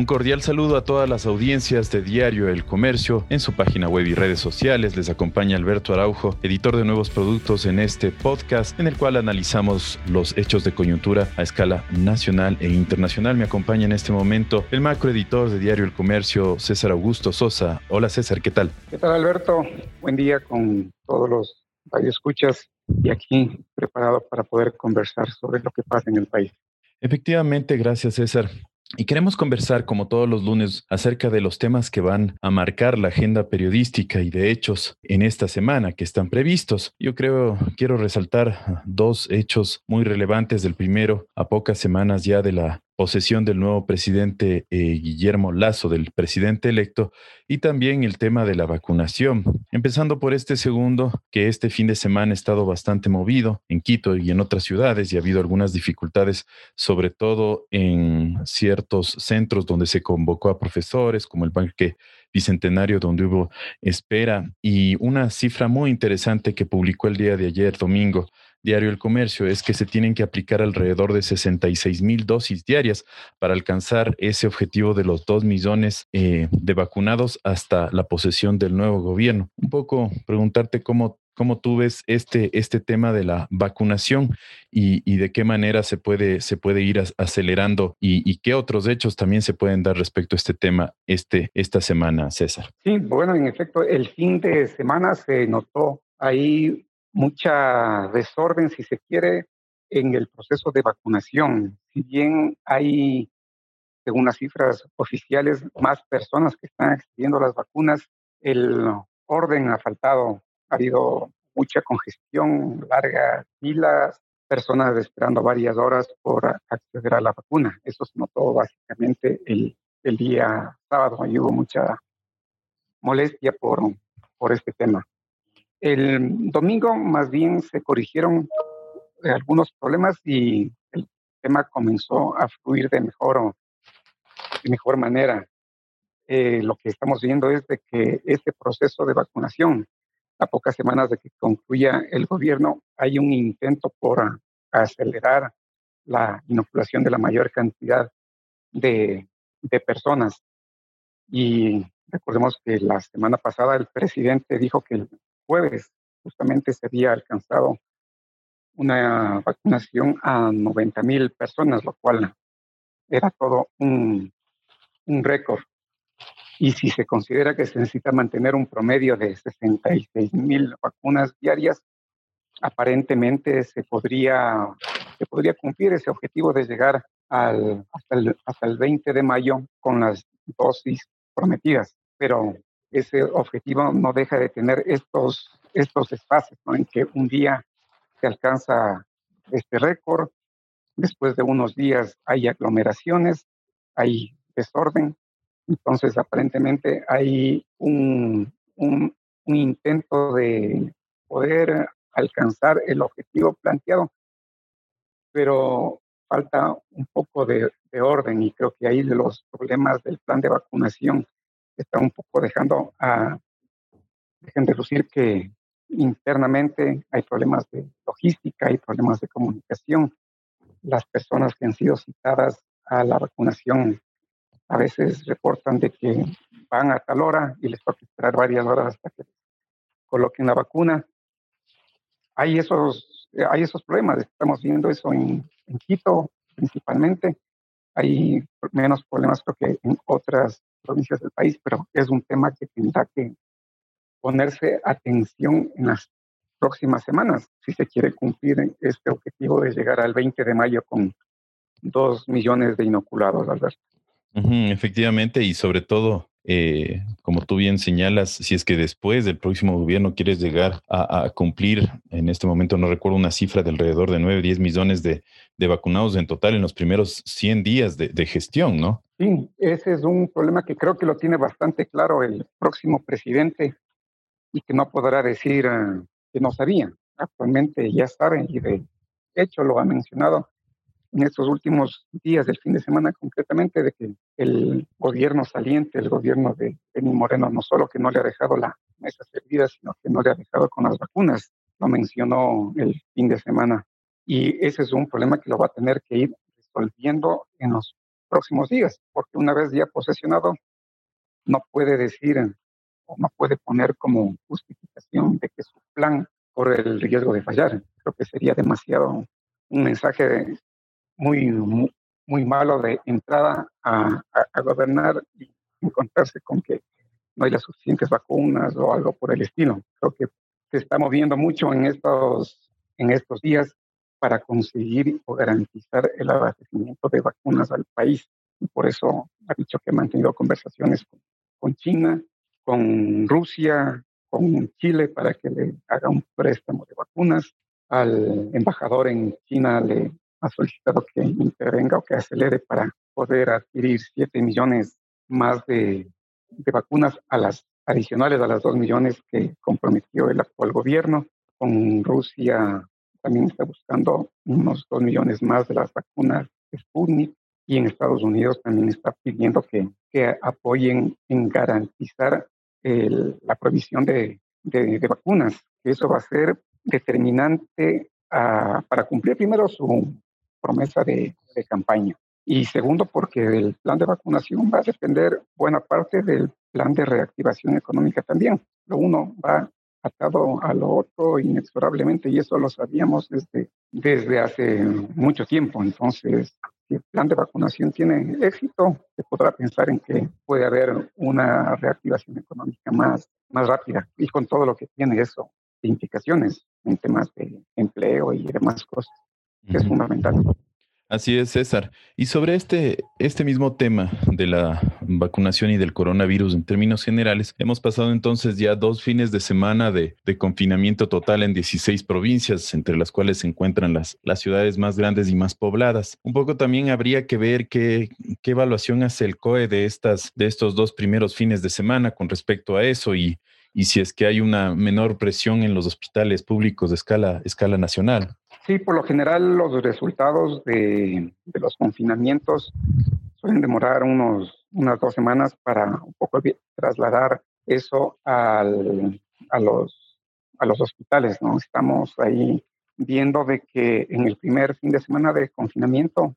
Un cordial saludo a todas las audiencias de Diario El Comercio en su página web y redes sociales. Les acompaña Alberto Araujo, editor de nuevos productos en este podcast en el cual analizamos los hechos de coyuntura a escala nacional e internacional. Me acompaña en este momento el macroeditor de Diario El Comercio, César Augusto Sosa. Hola César, ¿qué tal? ¿Qué tal Alberto? Buen día con todos los radioescuchas y aquí preparado para poder conversar sobre lo que pasa en el país. Efectivamente, gracias César. Y queremos conversar, como todos los lunes, acerca de los temas que van a marcar la agenda periodística y de hechos en esta semana que están previstos. Yo creo, quiero resaltar dos hechos muy relevantes. Del primero, a pocas semanas ya de la posesión del nuevo presidente eh, Guillermo Lazo, del presidente electo, y también el tema de la vacunación. Empezando por este segundo, que este fin de semana ha estado bastante movido en Quito y en otras ciudades y ha habido algunas dificultades, sobre todo en ciertos centros donde se convocó a profesores, como el Parque Bicentenario, donde hubo espera, y una cifra muy interesante que publicó el día de ayer, domingo, Diario El Comercio es que se tienen que aplicar alrededor de 66 mil dosis diarias para alcanzar ese objetivo de los 2 millones eh, de vacunados hasta la posesión del nuevo gobierno. Un poco preguntarte cómo, cómo tú ves este, este tema de la vacunación y, de qué manera se puede, se puede ir acelerando y, qué otros hechos también se pueden dar respecto a este tema este, esta semana, César. Sí, bueno, en efecto, el fin de semana se notó ahí mucha desorden, si se quiere, en el proceso de vacunación. Si bien hay, según las cifras oficiales, más personas que están accediendo las vacunas, el orden ha faltado. Ha habido mucha congestión, largas filas, personas esperando varias horas por acceder a la vacuna. Eso se notó básicamente el, el día sábado hubo mucha molestia por, por este tema. El domingo más bien se corrigieron eh, algunos problemas y el tema comenzó a fluir de mejor, de mejor manera. Eh, lo que estamos viendo es de que este proceso de vacunación, a pocas semanas de que concluya el gobierno, hay un intento por acelerar la inoculación de la mayor cantidad de, personas. Y recordemos que la semana pasada el presidente dijo que jueves justamente se había alcanzado una vacunación a 90 mil personas, lo cual era todo un, un récord. Y si se considera que se necesita mantener un promedio de 66 mil vacunas diarias, aparentemente se podría, se podría cumplir ese objetivo de llegar al, hasta, el, hasta el 20 de mayo con las dosis prometidas. Pero ese objetivo no deja de tener estos, estos espacios en que un día se alcanza este récord, después de unos días hay aglomeraciones, hay desorden, entonces aparentemente hay un, un, intento de poder alcanzar el objetivo planteado, pero falta un poco de, de orden y creo que ahí los problemas del plan de vacunación está un poco dejando a, dejen de lucir que internamente hay problemas de logística, hay problemas de comunicación. Las personas que han sido citadas a la vacunación a veces reportan de que van a tal hora y les toca esperar varias horas hasta que coloquen la vacuna. Hay esos, hay esos problemas, estamos viendo eso en, en Quito principalmente. Hay menos problemas creo que en otras provincias del país, pero es un tema que tendrá que ponerse atención en las próximas semanas si se quiere cumplir este objetivo de llegar al 20 de mayo con dos millones de inoculados, Alberto. efectivamente, y sobre todo eh, como tú bien señalas, si es que después del próximo gobierno quieres llegar a, cumplir, en este momento no recuerdo una cifra de alrededor de 9, 10 millones de, vacunados en total en los primeros 100 días de, gestión, ¿no? Sí, ese es un problema que creo que lo tiene bastante claro el próximo presidente y que no podrá decir eh, que no sabía. Actualmente ya sabe y de hecho lo ha mencionado en estos últimos días del fin de semana concretamente de que el gobierno saliente, el gobierno de Benny Moreno, no solo que no le ha dejado la mesa servida, sino que no le ha dejado con las vacunas, lo mencionó el fin de semana. Y ese es un problema que lo va a tener que ir resolviendo en los próximos días, porque una vez ya posesionado, no puede decir o no puede poner como justificación de que su plan corre el riesgo de fallar. Creo que sería demasiado un mensaje muy, muy, malo de entrada a, a gobernar y encontrarse con que no hay las suficientes vacunas o algo por el estilo. Creo que se está moviendo mucho en estos, en estos días para conseguir o garantizar el abastecimiento de vacunas al país. Y por eso ha dicho que ha mantenido conversaciones con, China, con Rusia, con Chile para que le haga un préstamo de vacunas. Al embajador en China le ha solicitado que intervenga o que acelere para poder adquirir 7 millones más de, de vacunas a las adicionales a las 2 millones que comprometió el actual gobierno. Con Rusia también está buscando unos 2 millones más de las vacunas Sputnik y en Estados Unidos también está pidiendo que, que apoyen en garantizar la provisión de, de, vacunas. Eso va a ser determinante ah, para cumplir primero su promesa de, campaña. Y segundo, porque el plan de vacunación va a depender buena parte del plan de reactivación económica también. Lo uno va atado a lo otro inexorablemente y eso lo sabíamos desde, desde hace mucho tiempo. Entonces, si el plan de vacunación tiene éxito, se podrá pensar en que puede haber una reactivación económica más, más rápida y con todo lo que tiene eso de implicaciones en temas de empleo y demás cosas, que es fundamental. Así es, César. Y sobre este, este mismo tema de la vacunación y del coronavirus en términos generales, hemos pasado entonces ya dos fines de semana de, confinamiento total en 16 provincias, entre las cuales se encuentran las, las ciudades más grandes y más pobladas. Un poco también habría que ver qué, qué evaluación hace el COE de, estas, de estos dos primeros fines de semana con respecto a eso y, y si es que hay una menor presión en los hospitales públicos de escala, escala nacional. Sí, por lo general los resultados de, los confinamientos suelen demorar unos, unas dos semanas para un poco trasladar eso al, a, los, a los hospitales, ¿no? Estamos ahí viendo de que en el primer fin de semana de confinamiento,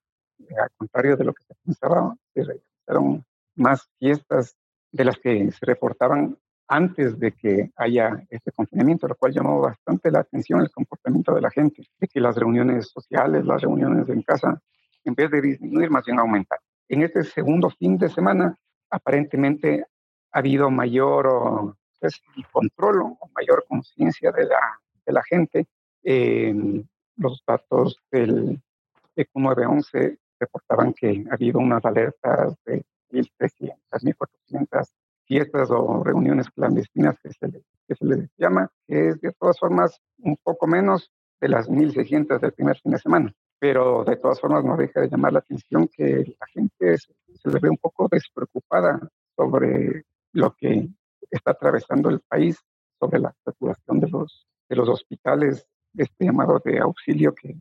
al contrario de lo que se pensaba, se realizaron más fiestas de las que se reportaban antes de que haya este confinamiento, lo cual llamó bastante la atención el comportamiento de la gente, de que las reuniones sociales, las reuniones en casa, en vez de disminuir, más bien aumentar. En este segundo fin de semana, aparentemente ha habido mayor pues, control o mayor conciencia de la, de la gente. los datos del ECU 911 reportaban que ha habido unas alertas de 1.300, 1.400 fiestas o reuniones clandestinas que se, les, que se les llama, que es de todas formas un poco menos de las 1.600 del primer fin de semana. Pero de todas formas no deja de llamar la atención que la gente se, le ve un poco despreocupada sobre lo que está atravesando el país, sobre la saturación de los, de los hospitales, este llamado de auxilio que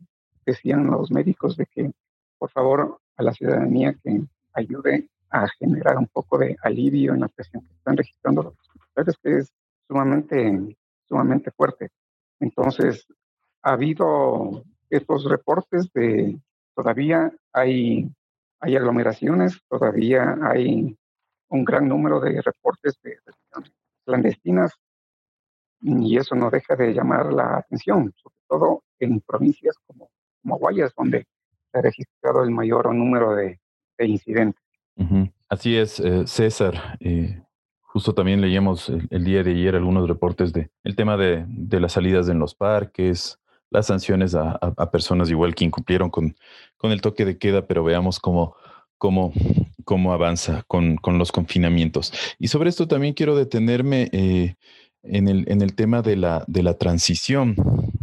decían los médicos de que por favor a la ciudadanía que ayude a generar un poco de alivio en la presión que están registrando los hospitales, que es sumamente, sumamente fuerte. Entonces, ha habido estos reportes de todavía hay, hay aglomeraciones, todavía hay un gran número de reportes de clandestinas y eso no deja de llamar la atención, sobre todo en provincias como, como Guayas, donde se ha registrado el mayor número de incidentes. Así es, eh, César. Eh, justo también leíamos el, día de ayer algunos reportes de el tema de, las salidas en los parques, las sanciones a, personas igual que incumplieron con, con, el toque de queda, pero veamos cómo, cómo, cómo avanza con, con los confinamientos. Y sobre esto también quiero detenerme eh, en el, en el tema de la, de la transición,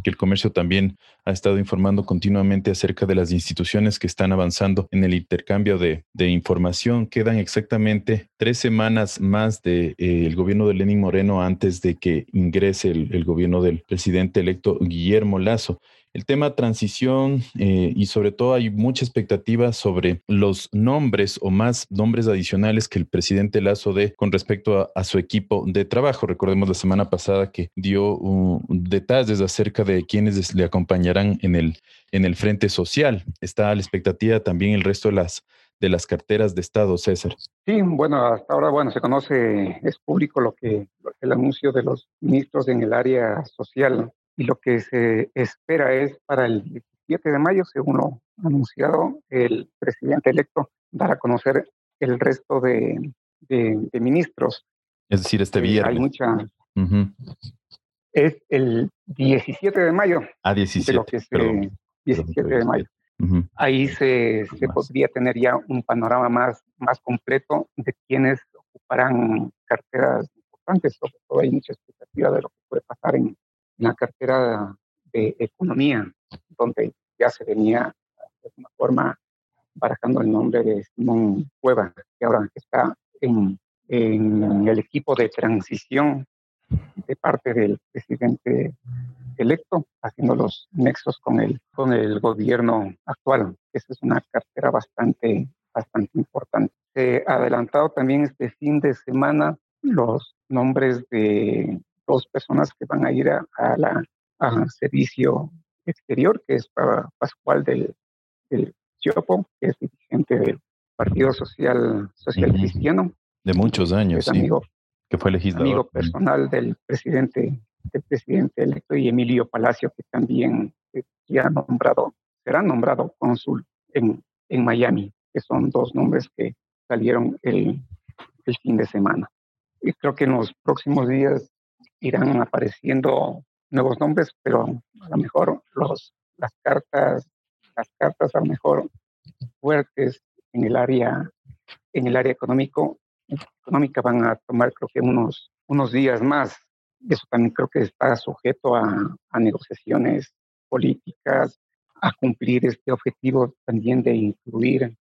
que el comercio también ha estado informando continuamente acerca de las instituciones que están avanzando en el intercambio de, de información. Quedan exactamente tres semanas más del de, eh, gobierno de Lenín Moreno antes de que ingrese el, el gobierno del presidente electo Guillermo Lazo el tema transición eh, y sobre todo hay mucha expectativa sobre los nombres o más nombres adicionales que el presidente Lazo dé con respecto a, su equipo de trabajo. Recordemos la semana pasada que dio detalles acerca de quienes le acompañarán en el, en el frente social. Está la expectativa también el resto de las de las carteras de Estado, César? Sí, bueno, hasta ahora, bueno, se conoce, es público lo que el anuncio de los ministros en el área social y lo que se espera es para el 17 de mayo, según lo anunciado el presidente electo, dar a conocer el resto de, de, ministros. Es decir, este eh, viernes. hay mucha. Es el 17 de mayo. Ah, 17. De lo que se, 17 de mayo. Ahí se, se podría tener ya un panorama más, más completo de quienes ocuparán carteras importantes. Sobre todo hay mucha expectativa de lo que puede pasar en, la cartera de economía, donde ya se venía de alguna forma barajando el nombre de Simón Cueva, que ahora está en, en el equipo de transición de parte del presidente electo, haciendo los nexos con el, con el gobierno actual. Esa es una cartera bastante, bastante importante. Se ha adelantado también este fin de semana los nombres de dos personas que van a ir a, la servicio exterior, que es para Pascual del, del Chiopo, que es dirigente del Partido Social, Social Cristiano. De muchos años, sí. Amigo, que fue legislador. Amigo personal del presidente, del presidente electo y Emilio Palacio, que también eh, ya nombrado, será nombrado cónsul en, en Miami, que son dos nombres que salieron el, el fin de semana. Y creo que en los próximos días irán apareciendo nuevos nombres, pero a lo mejor los, las cartas, las cartas a lo mejor fuertes en el área, en el área económico, económica van a tomar creo que unos, unos días más. Eso también creo que está sujeto a, a negociaciones políticas, a cumplir este objetivo también de incluir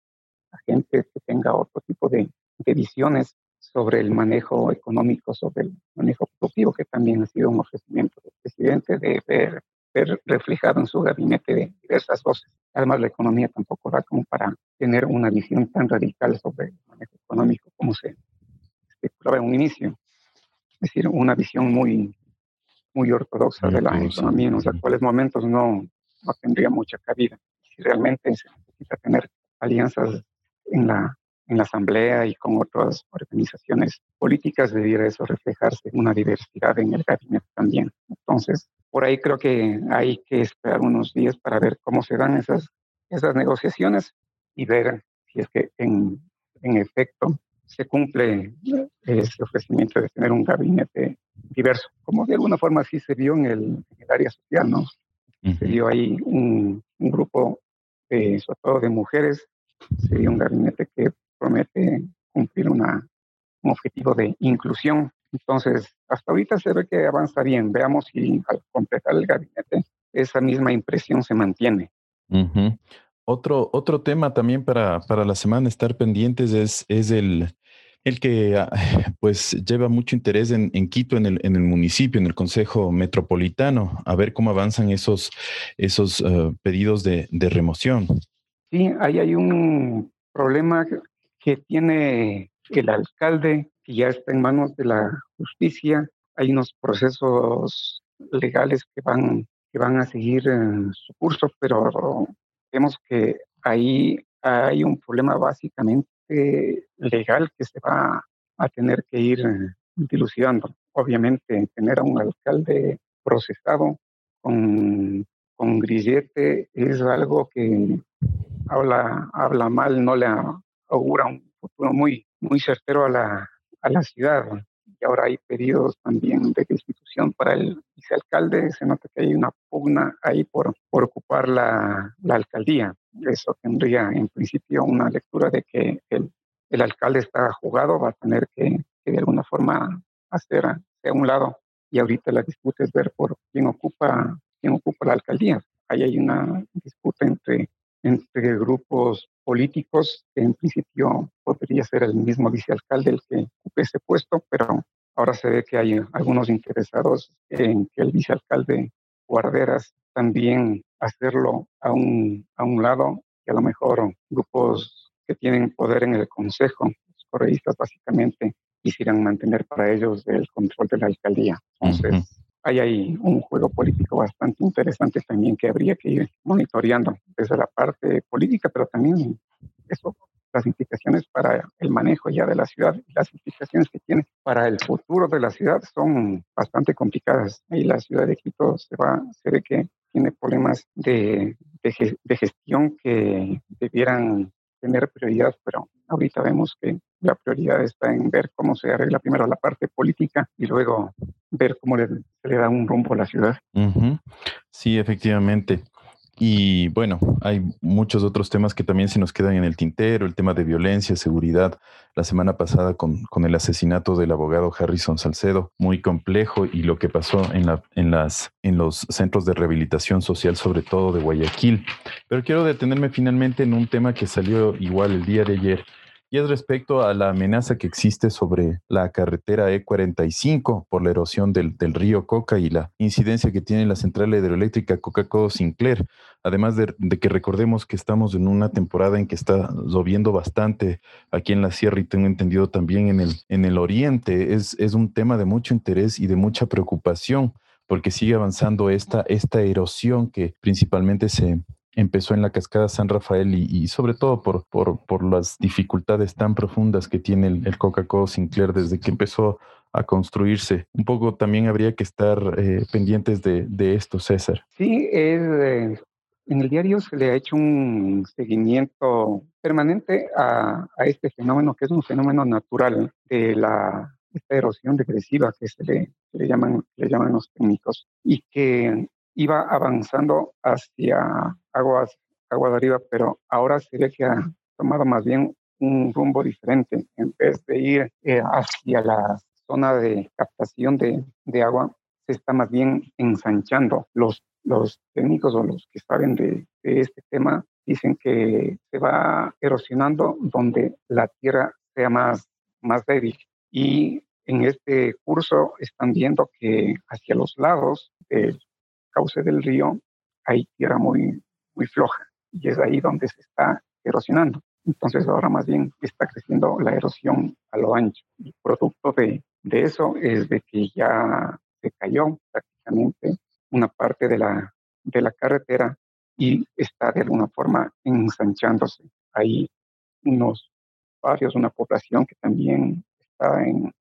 a gente que tenga otro tipo de, de visiones sobre el manejo económico, sobre el manejo productivo, que también ha sido un ofrecimiento del presidente de ver, ver reflejado en su gabinete de diversas voces. Además, la economía tampoco da como para tener una visión tan radical sobre el manejo económico como se especulaba en un inicio. Es decir, una visión muy, muy ortodoxa de la economía en los actuales momentos no, no tendría mucha cabida. Si realmente se necesita tener alianzas en la, en la Asamblea y con otras organizaciones políticas, debiera eso reflejarse en una diversidad en el gabinete también. Entonces, por ahí creo que hay que esperar unos días para ver cómo se dan esas, esas negociaciones y ver si es que en, en efecto se cumple ese ofrecimiento de tener un gabinete diverso, como de alguna forma sí se vio en el, área social, ¿no? Se vio ahí un, un grupo, de, sobre todo de mujeres, se vio un gabinete que promete cumplir una, un objetivo de inclusión. Entonces, hasta ahorita se ve que avanza bien. Veamos si al completar el gabinete esa misma impresión se mantiene. Otro, otro tema también para, para la semana estar pendientes es, es el, el que ah, pues lleva mucho interés en, en, Quito, en el, en el municipio, en el Consejo Metropolitano, a ver cómo avanzan esos, esos uh, pedidos de, de, remoción. Sí, ahí hay un problema que tiene el alcalde, que ya está en manos de la justicia. Hay unos procesos legales que van, que van a seguir su curso, pero vemos que ahí hay un problema básicamente legal que se va a tener que ir dilucidando. Obviamente, tener a un alcalde procesado con, con grillete es algo que habla, habla mal, no le augura un futuro muy, muy certero a la, a la ciudad. Y ahora hay pedidos también de destitución para el vicealcalde. Se nota que hay una pugna ahí por, por ocupar la, la alcaldía. Eso tendría en principio una lectura de que el, el alcalde está jugado, va a tener que, que de alguna forma hacer a un lado. Y ahorita la disputa es ver por quién ocupa, quién ocupa la alcaldía. Ahí hay una disputa entre entre grupos políticos, que en principio podría ser el mismo vicealcalde el que ocupe ese puesto, pero ahora se ve que hay algunos interesados en que el vicealcalde Guarderas también hacerlo a un, a un lado y a lo mejor grupos que tienen poder en el consejo, los correístas básicamente, quisieran mantener para ellos el control de la alcaldía. Entonces, hay ahí un juego político bastante interesante también que habría que ir monitoreando desde la parte política, pero también eso, las implicaciones para el manejo ya de la ciudad las implicaciones que tiene para el futuro de la ciudad son bastante complicadas. Y la ciudad de Quito se, va, se ve que tiene problemas de, de, gestión que debieran tener prioridad, pero ahorita vemos que la prioridad está en ver cómo se arregla primero la parte política y luego ver cómo le, le da un rumbo a la ciudad. Sí, efectivamente. Y bueno, hay muchos otros temas que también se nos quedan en el tintero, el tema de violencia, seguridad. La semana pasada con, con el asesinato del abogado Harrison Salcedo, muy complejo, y lo que pasó en, la, en, las, en los centros de rehabilitación social, sobre todo de Guayaquil. Pero quiero detenerme finalmente en un tema que salió igual el día de ayer, y es respecto a la amenaza que existe sobre la carretera E45 por la erosión del, río Coca y la incidencia que tiene la central hidroeléctrica Coca-Cola Sinclair. Además de, que recordemos que estamos en una temporada en que está lloviendo bastante aquí en la sierra y tengo entendido también en el, en el oriente, es, es un tema de mucho interés y de mucha preocupación porque sigue avanzando esta, esta erosión que principalmente se, empezó en la cascada San Rafael y, sobre todo por, por, las dificultades tan profundas que tiene el, Coca-Cola Sinclair desde que empezó a construirse. Un poco también habría que estar eh, pendientes de, esto, César. Sí, en el diario se le ha hecho un seguimiento permanente a, este fenómeno, que es un fenómeno natural de la erosión degresiva que se le, le, llaman, le llaman los técnicos, y que iba avanzando hacia aguas, agua de arriba, pero ahora se ve que ha tomado más bien un rumbo diferente. En vez de ir eh, hacia la zona de captación de, de, agua, se está más bien ensanchando. Los, los técnicos o los que saben de, este tema dicen que se va erosionando donde la tierra sea más, más débil. Y en este curso están viendo que hacia los lados cauce del río hay tierra muy, muy floja y es ahí donde se está erosionando. Entonces ahora más bien está creciendo la erosión a lo ancho. Y producto de, de eso es de que ya se cayó prácticamente una parte de la, de la carretera y está de alguna forma ensanchándose. Hay unos barrios, una población que también está en,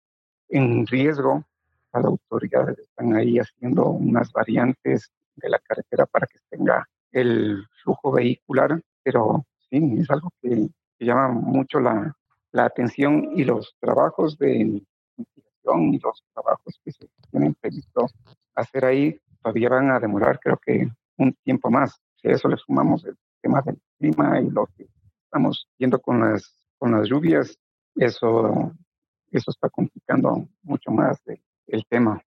en riesgo las autoridades están ahí haciendo unas variantes de la carretera para que tenga el flujo vehicular, pero sí, es algo que, llama mucho la, la, atención y los trabajos de investigación y los trabajos que se tienen previsto hacer ahí todavía van a demorar, creo que un tiempo más. Si a eso le sumamos el tema del clima y lo que estamos viendo con las, con las lluvias, eso, eso está complicando mucho más de, el tema.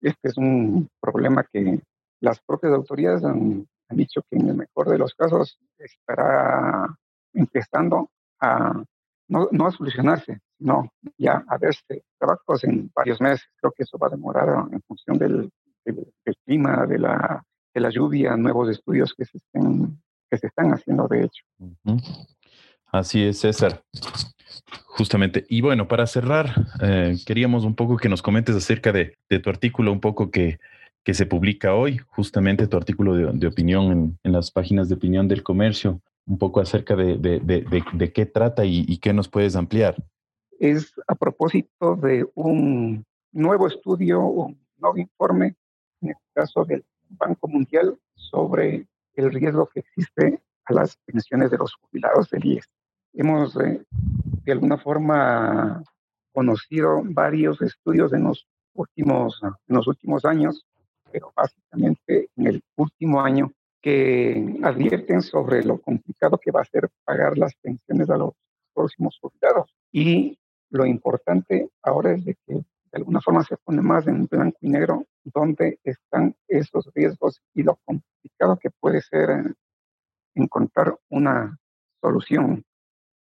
Este es un problema que las propias autoridades han, dicho que en el mejor de los casos estará empezando a no, a solucionarse, sino ya a verse trabajos en varios meses. Creo que eso va a demorar en función del, clima, de la, de la lluvia, nuevos estudios que se, estén, que se están haciendo de hecho. Así es, César. Justamente. Y bueno, para cerrar, eh, queríamos un poco que nos comentes acerca de, tu artículo, un poco que, se publica hoy, justamente tu artículo de, opinión en, las páginas de opinión del comercio, un poco acerca de, de qué trata y, y, qué nos puedes ampliar. Es a propósito de un nuevo estudio, un nuevo informe, en el caso del Banco Mundial, sobre el riesgo que existe a las pensiones de los jubilados del IES hemos eh, de alguna forma conocido varios estudios en los últimos, en los últimos años, pero básicamente en el último año, que advierten sobre lo complicado que va a ser pagar las pensiones a los próximos jubilados. Y lo importante ahora es de que de alguna forma se pone más en blanco y negro dónde están esos riesgos y lo complicado que puede ser eh, encontrar una solución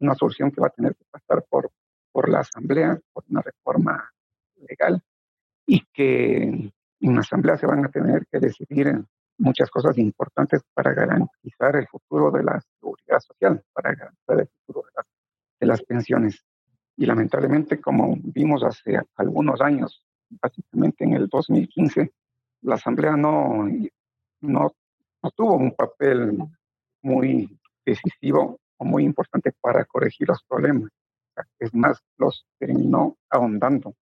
una solución que va a tener que pasar por, por la Asamblea, por una reforma legal, y que en la Asamblea se van a tener que decidir muchas cosas importantes para garantizar el futuro de la seguridad social, para garantizar el futuro de las, de las pensiones. Y lamentablemente, como vimos hace algunos años, básicamente en el 2015, la Asamblea no, no, no tuvo un papel muy decisivo muy importante para corregir los problemas. Es más, los terminó ahondando.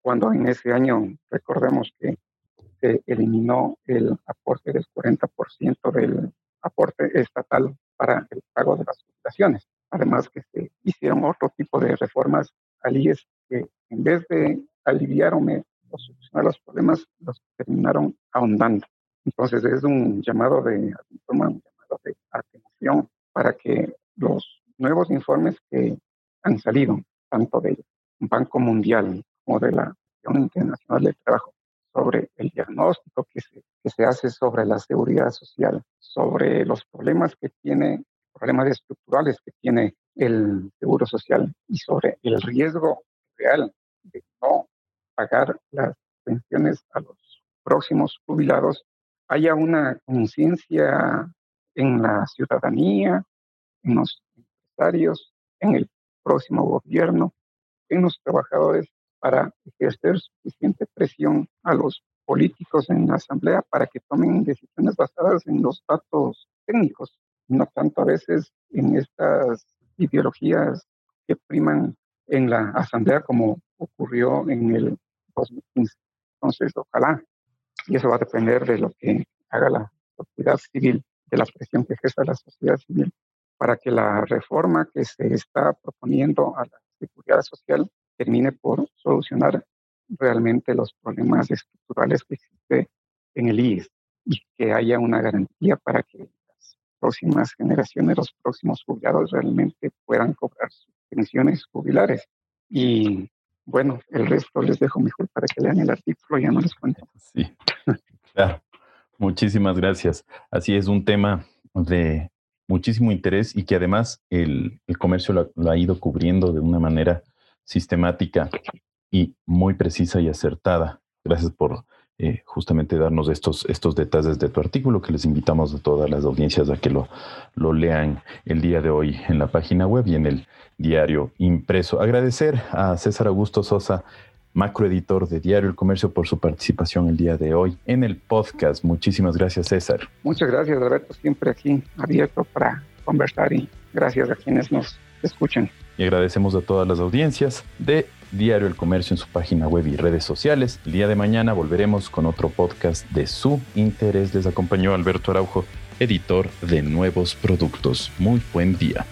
Cuando en ese año, recordemos que se eliminó el aporte del 40% del aporte estatal para el pago de las jubilaciones. Además que se hicieron otro tipo de reformas al IES que en vez de aliviar o, solucionar los problemas, los terminaron ahondando. Entonces es un llamado de, un llamado de atención para que nuevos informes que han salido, tanto del Banco Mundial como de la Unión Internacional del Trabajo, sobre el diagnóstico que se, que se hace sobre la seguridad social, sobre los problemas que tiene, problemas estructurales que tiene el seguro social y sobre el riesgo real de no pagar las pensiones a los próximos jubilados, haya una conciencia en la ciudadanía, en los empresarios, en el próximo gobierno, en los trabajadores, para ejercer suficiente presión a los políticos en la Asamblea para que tomen decisiones basadas en los datos técnicos, no tanto a veces en estas ideologías que priman en la Asamblea como ocurrió en el 2015. Entonces, ojalá, y eso va a depender de lo que haga la sociedad civil, de la presión que ejerza la sociedad civil, para que la reforma que se está proponiendo a la seguridad social termine por solucionar realmente los problemas estructurales que existen en el IES y que haya una garantía para que las próximas generaciones, los próximos jubilados realmente puedan cobrar sus pensiones jubilares. Y bueno, el resto les dejo mejor para que lean el artículo, ya no les cuento. Sí, claro. Muchísimas gracias. Así es un tema de muchísimo interés y que además el, comercio lo, ha ido cubriendo de una manera sistemática y muy precisa y acertada. Gracias por eh, justamente darnos estos, estos detalles de tu artículo que les invitamos a todas las audiencias a que lo, lo lean el día de hoy en la página web y en el diario impreso. Agradecer a César Augusto Sosa, macroeditor de Diario El Comercio, por su participación el día de hoy en el podcast. Muchísimas gracias, César. Muchas gracias, Alberto. Siempre aquí abierto para conversar y gracias a quienes nos escuchan. Y agradecemos a todas las audiencias de Diario El Comercio en su página web y redes sociales. El día de mañana volveremos con otro podcast de su interés. Les acompañó Alberto Araujo, editor de Nuevos Productos. Muy buen día.